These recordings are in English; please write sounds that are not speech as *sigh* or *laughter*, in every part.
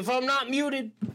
If I'm not muted, *laughs*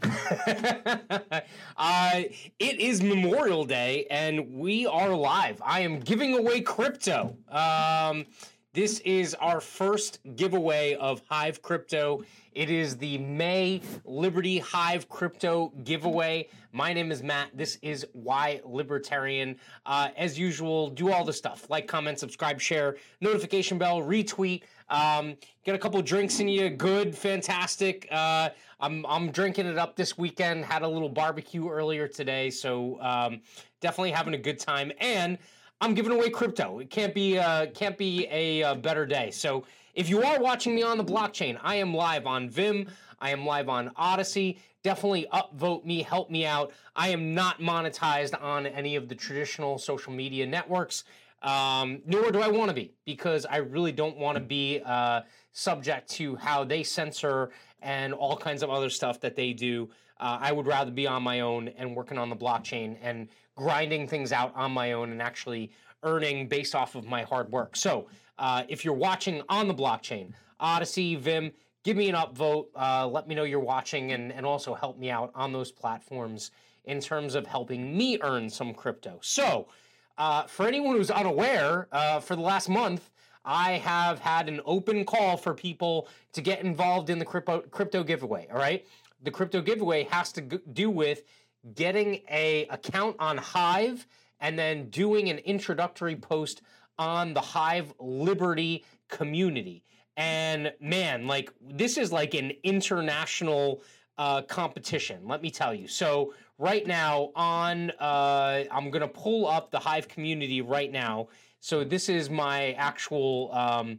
uh, it is Memorial Day and we are live. I am giving away crypto. Um, this is our first giveaway of Hive Crypto. It is the May Liberty Hive Crypto giveaway. My name is Matt. This is Why Libertarian. Uh, as usual, do all the stuff like, comment, subscribe, share, notification bell, retweet. Um, get a couple drinks in you. Good, fantastic. Uh, I'm I'm drinking it up this weekend. Had a little barbecue earlier today, so um, definitely having a good time. And I'm giving away crypto. It can't be uh, can't be a, a, uh, better day. So if you are watching me on the blockchain, I am live on Vimm. I am live on Odysee. Definitely upvote me, help me out. I am not monetized on any of the traditional social media networks. Um, nor do I want to be because I really don't want to be uh, subject to how they censor and all kinds of other stuff that they do. Uh, I would rather be on my own and working on the blockchain and grinding things out on my own and actually earning based off of my hard work. So uh, if you're watching on the blockchain, Odysee, Vimm, give me an upvote. Uh, let me know you're watching and, and also help me out on those platforms in terms of helping me earn some crypto. So, uh, for anyone who's unaware, uh, for the last month, I have had an open call for people to get involved in the crypto crypto giveaway. All right, the crypto giveaway has to do with getting a account on Hive and then doing an introductory post on the Hive Liberty community. And man, like this is like an international uh, competition. Let me tell you. So right now on, uh, I'm gonna pull up the Hive community right now. So this is my actual um,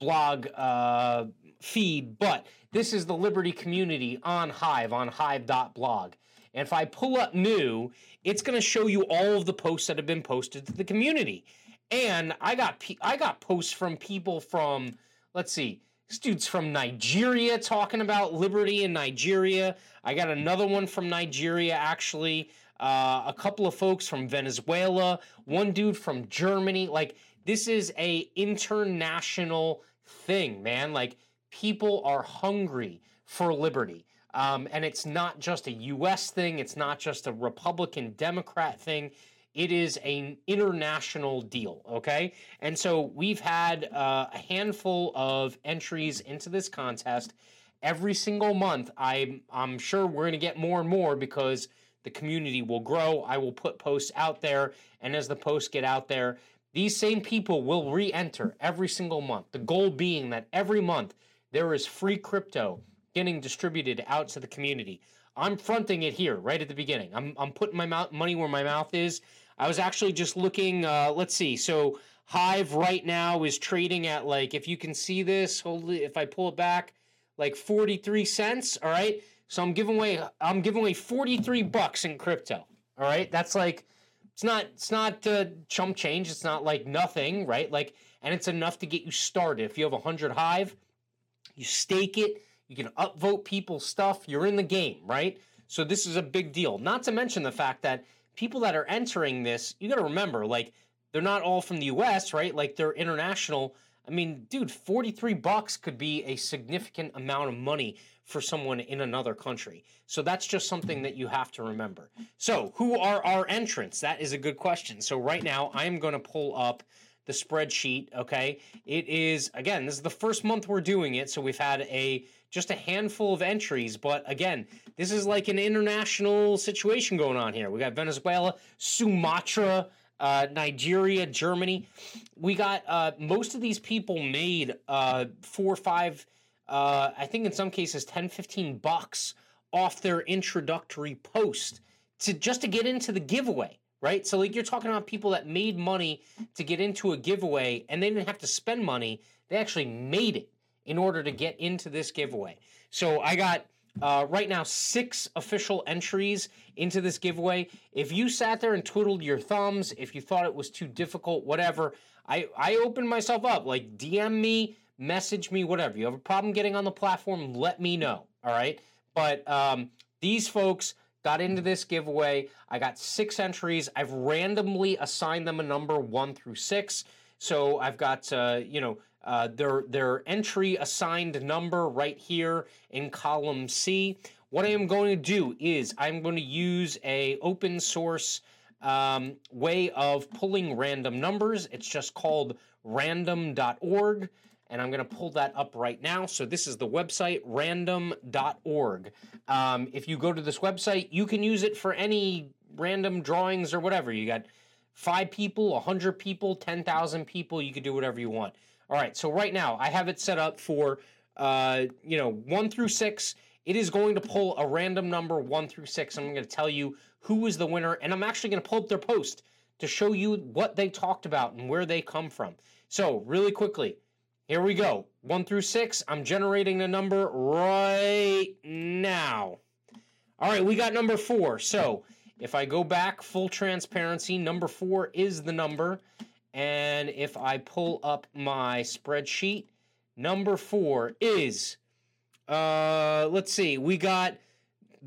blog uh, feed, but this is the Liberty community on Hive on Hive.blog. And if I pull up new, it's to show you all of the posts that have been posted to the community. And I got I got posts from people from let's see, this dudes from Nigeria talking about liberty in Nigeria. I got another one from Nigeria actually. Uh, a couple of folks from Venezuela, one dude from Germany. Like this is a international thing, man. Like people are hungry for liberty. Um, and it's not just a U.S. thing. It's not just a Republican Democrat thing. It is an international deal, okay? And so we've had uh, a handful of entries into this contest every single month. I'm I'm sure we're going to get more and more because the community will grow. I will put posts out there, and as the posts get out there, these same people will re-enter every single month. The goal being that every month there is free crypto getting distributed out to the community. I'm fronting it here right at the beginning. I'm, I'm putting my mouth, money where my mouth is. I was actually just looking. Uh, let's see. So Hive right now is trading at like, if you can see this, hold it, if I pull it back, like 43 cents. All right. So I'm giving away. I'm giving away 43 bucks in crypto. All right. That's like, it's not. It's not uh, chump change. It's not like nothing, right? Like, and it's enough to get you started. If you have hundred Hive, you stake it you can upvote people's stuff. You're in the game, right? So this is a big deal. Not to mention the fact that people that are entering this, you got to remember, like they're not all from the U.S., right? Like they're international. I mean, dude, 43 bucks could be a significant amount of money for someone in another country. So that's just something that you have to remember. So, who are our entrants? That is a good question. So, right now, I'm going to pull up the spreadsheet, okay? It is, again, this is the first month we're doing it. So, we've had a just a handful of entries. But again, this is like an international situation going on here. We got Venezuela, Sumatra, uh, Nigeria, Germany. We got uh, most of these people made uh, four or five, uh, I think in some cases 10, 15 bucks off their introductory post to just to get into the giveaway. Right. So, like, you're talking about people that made money to get into a giveaway and they didn't have to spend money. They actually made it in order to get into this giveaway. So I got uh, right now six official entries into this giveaway. If you sat there and twiddled your thumbs, if you thought it was too difficult, whatever, I, I opened myself up. Like DM me, message me, whatever. You have a problem getting on the platform, let me know. All right. But um, these folks got into this giveaway. I got six entries. I've randomly assigned them a number one through six. So I've got, uh, you know, uh, their their entry assigned number right here in column C. What I am going to do is I'm going to use a open source um, way of pulling random numbers. It's just called random.org. And I'm going to pull that up right now. So, this is the website, random.org. Um, if you go to this website, you can use it for any random drawings or whatever. You got five people, 100 people, 10,000 people. You can do whatever you want. All right. So, right now, I have it set up for, uh, you know, one through six. It is going to pull a random number one through six. I'm going to tell you who is the winner, and I'm actually going to pull up their post to show you what they talked about and where they come from. So, really quickly, here we go. One through six. I'm generating the number right now. All right, we got number four. So if I go back, full transparency, number four is the number. And if I pull up my spreadsheet, number four is, uh, let's see, we got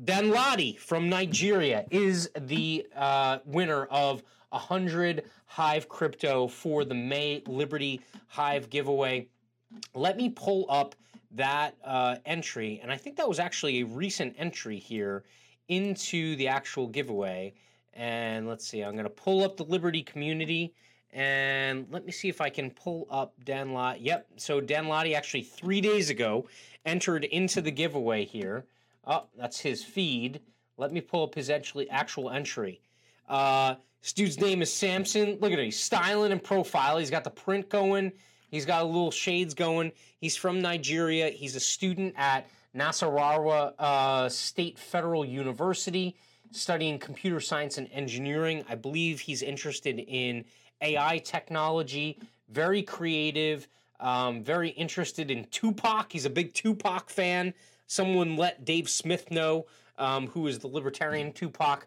Danladi from Nigeria is the uh, winner of 100 Hive crypto for the May Liberty Hive giveaway. Let me pull up that uh, entry, and I think that was actually a recent entry here into the actual giveaway. And let's see, I'm going to pull up the Liberty community. And let me see if I can pull up Danladi. Yep. So Danladi actually three days ago entered into the giveaway here. Oh, that's his feed. Let me pull up his actually actual entry. Uh, this dude's name is Samson. Look at him. He's styling and profile. He's got the print going. He's got a little shades going. He's from Nigeria. He's a student at Nasarawa uh, State Federal University studying computer science and engineering. I believe he's interested in AI technology, very creative, um, very interested in Tupac. He's a big Tupac fan. Someone let Dave Smith know, um, who is the libertarian Tupac.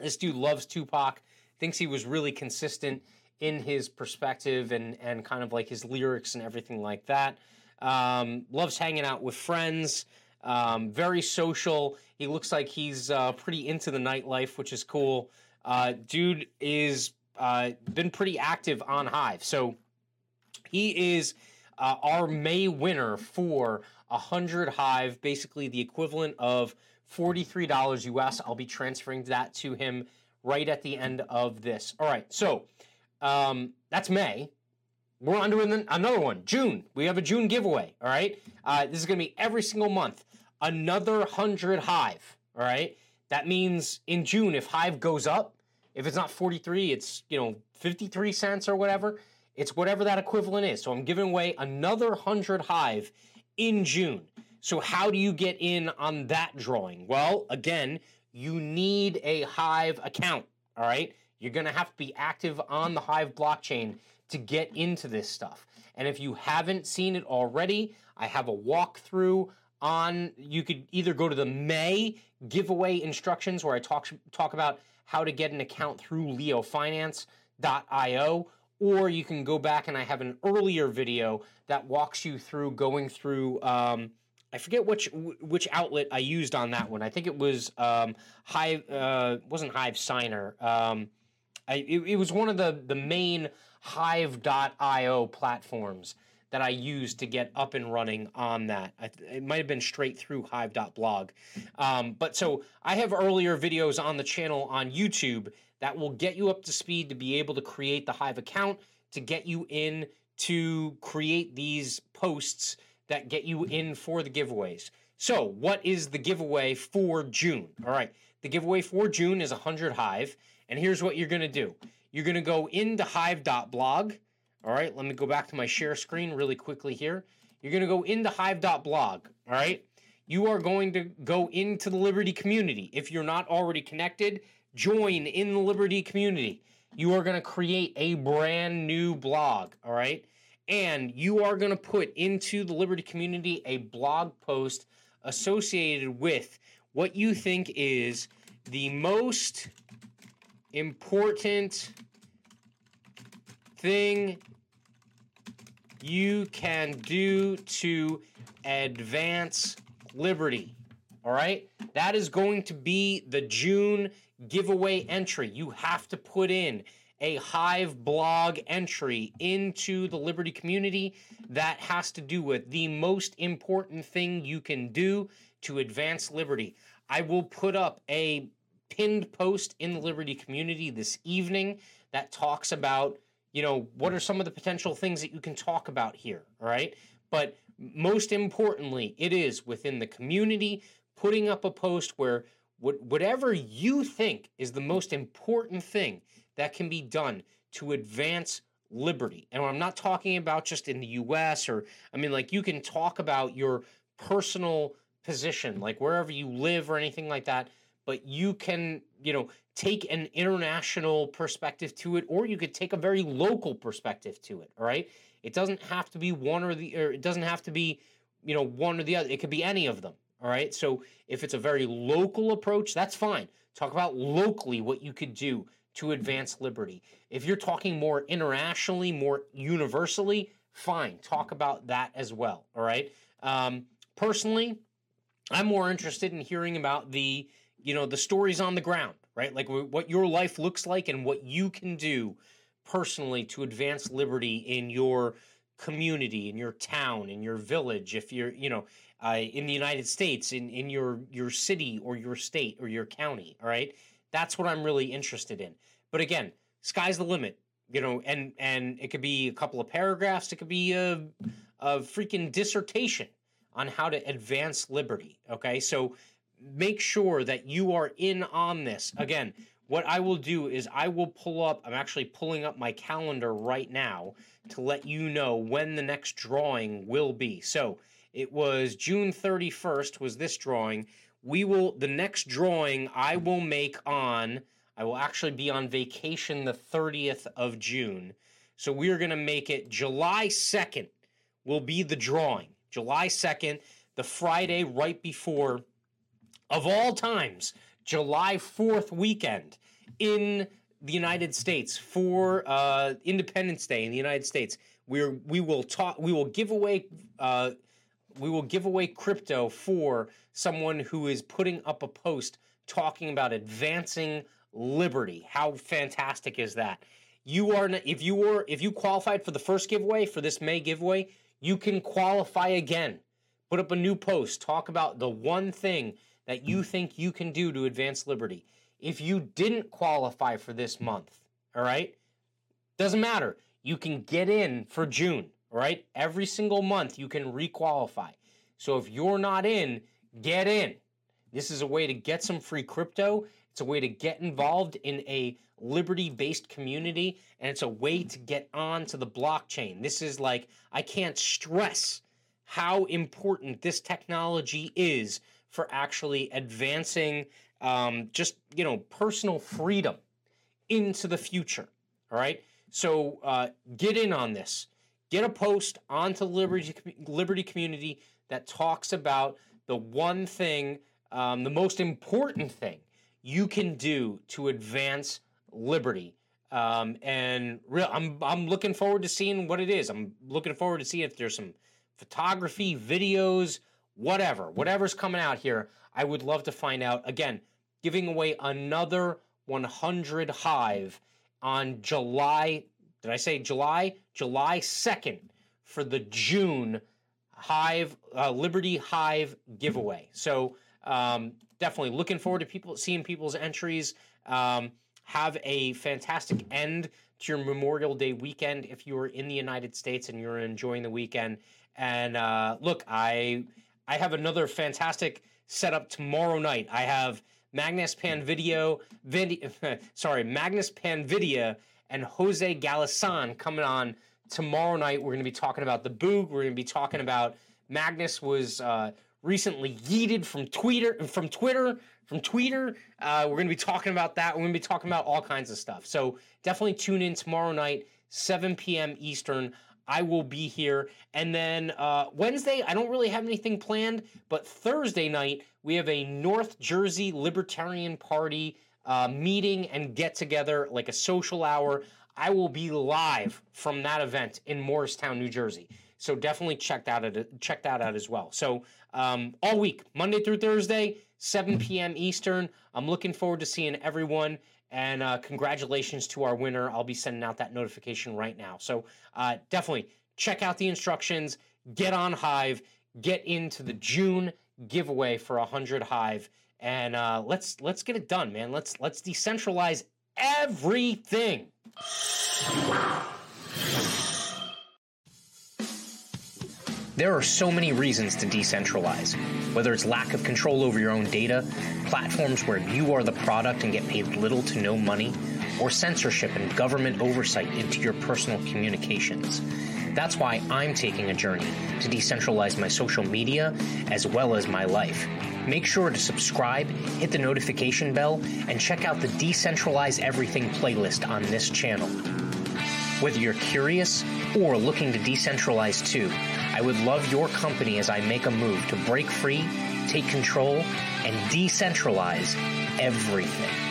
This dude loves Tupac, thinks he was really consistent in his perspective and, and kind of like his lyrics and everything like that. Um, loves hanging out with friends. Um, very social. He looks like he's uh, pretty into the nightlife, which is cool. Uh, dude is uh, been pretty active on Hive, so he is uh, our May winner for hundred Hive, basically the equivalent of forty three dollars US. I'll be transferring that to him right at the end of this. All right, so um, that's May. We're on to another one. June. We have a June giveaway. All right. Uh, this is going to be every single month. Another hundred Hive. All right. That means in June, if Hive goes up, if it's not 43, it's, you know, 53 cents or whatever. It's whatever that equivalent is. So I'm giving away another 100 Hive in June. So how do you get in on that drawing? Well, again, you need a Hive account. All right. You're going to have to be active on the Hive blockchain to get into this stuff. And if you haven't seen it already, I have a walkthrough on you could either go to the May giveaway instructions where I talk talk about how to get an account through leofinance.io or you can go back and I have an earlier video that walks you through going through um, I forget which which outlet I used on that one. I think it was um, Hive uh, wasn't Hive Signer. Um, I, it, it was one of the the main Hive.io platforms that I used to get up and running on that. I, it might have been straight through Hive.blog. Um, but so I have earlier videos on the channel on YouTube that will get you up to speed to be able to create the Hive account, to get you in to create these posts that get you in for the giveaways. So, what is the giveaway for June? All right, the giveaway for June is 100 Hive. And here's what you're going to do you're going to go into hive.blog. All right, let me go back to my share screen really quickly here. You're going to go into hive.blog. All right, you are going to go into the Liberty community. If you're not already connected, join in the Liberty community. You are going to create a brand new blog. All right, and you are going to put into the Liberty community a blog post associated with what you think is the most important thing you can do to advance liberty. All right? That is going to be the June giveaway entry. You have to put in a Hive blog entry into the Liberty community that has to do with the most important thing you can do to advance liberty. I will put up a pinned post in the Liberty community this evening that talks about, you know, what are some of the potential things that you can talk about here, all right? But most importantly, it is within the community putting up a post where whatever you think is the most important thing that can be done to advance liberty. And I'm not talking about just in the US or, I mean, like you can talk about your personal position, like wherever you live or anything like that, but you can, you know, take an international perspective to it, or you could take a very local perspective to it. All right. It doesn't have to be one or the, or it doesn't have to be, you know, one or the other. It could be any of them. All right. So if it's a very local approach, that's fine. Talk about locally what you could do to advance liberty. If you're talking more internationally, more universally, fine. Talk about that as well. All right. Um, personally, I'm more interested in hearing about the, you know, the stories on the ground, right? Like what your life looks like and what you can do personally to advance liberty in your community, in your town, in your village. If you're, you know, uh, in the United States, in in your your city or your state or your county. All right, that's what I'm really interested in. But again, sky's the limit. You know, and and it could be a couple of paragraphs. It could be a a freaking dissertation on how to advance liberty. Okay, so make sure that you are in on this. Again, what I will do is I will pull up, I'm actually pulling up my calendar right now to let you know when the next drawing will be. So it was June 31st was this drawing. We will the next drawing I will make on I will actually be on vacation the 30th of June. So we are going to make it July 2nd will be the drawing. July 2nd, the Friday right before of all times, July 4th weekend in the United States for uh, Independence Day in the United States. We're we will talk we will give away uh, we will give away crypto for someone who is putting up a post talking about advancing liberty. How fantastic is that? You are if you were if you qualified for the first giveaway for this May giveaway, you can qualify again. Put up a new post, talk about the one thing that you think you can do to advance liberty. If you didn't qualify for this month, all right? Doesn't matter. You can get in for June. Right. Every single month you can requalify. So if you're not in, get in. This is a way to get some free crypto. It's a way to get involved in a liberty based community. And it's a way to get onto the blockchain. This is like, I can't stress how important this technology is for actually advancing um, just, you know, personal freedom into the future. All right. So uh, get in on this get a post onto Liberty Liberty community that talks about the one thing, um, the most important thing you can do to advance liberty. Um, and real, I'm I'm looking forward to seeing what it is. I'm looking forward to see if there's some photography, videos, whatever, whatever's coming out here. I would love to find out. Again, giving away another 100 Hive on July did I say July? July 2nd for the June Hive uh, Liberty Hive giveaway. So um, definitely looking forward to people seeing people's entries. Um, have a fantastic end to your Memorial Day weekend if you are in the United States and you're enjoying the weekend. And uh, look, I I have another fantastic setup tomorrow night. I have Magnus Panvideo, video, *laughs* sorry, Magnus Panvidya and Jose Galasan coming on tomorrow night. We're going to be talking about the Boog. We're going to be talking about Magnus was uh, recently yeeted from Twitter, from Twitter, from Twitter. Uh, we're going to be talking about that. We're going to be talking about all kinds of stuff. So definitely tune in tomorrow night, 7 p.m. Eastern. I will be here. And then uh, Wednesday, I don't really have anything planned, but Thursday night, we have a North Jersey Libertarian Party uh, meeting and get together, like a social hour. I will be live from that event in Morristown, New Jersey. So definitely check that out, check that out as well. So um, all week, Monday through Thursday, 7 p.m. Eastern. I'm looking forward to seeing everyone. And uh, congratulations to our winner. I'll be sending out that notification right now. So uh, definitely check out the instructions, get on Hive, get into the June giveaway for 100 Hive, and uh, let's let's get it done, man. Let's let's decentralize everything. There are so many reasons to decentralize, whether it's lack of control over your own data, platforms where you are the product and get paid little to no money, or censorship and government oversight into your personal communications. That's why I'm taking a journey to decentralize my social media as well as my life. Make sure to subscribe, hit the notification bell, and check out the Decentralize Everything playlist on this channel. Whether you're curious or looking to decentralize too, I would love your company as I make a move to break free, take control, and decentralize everything.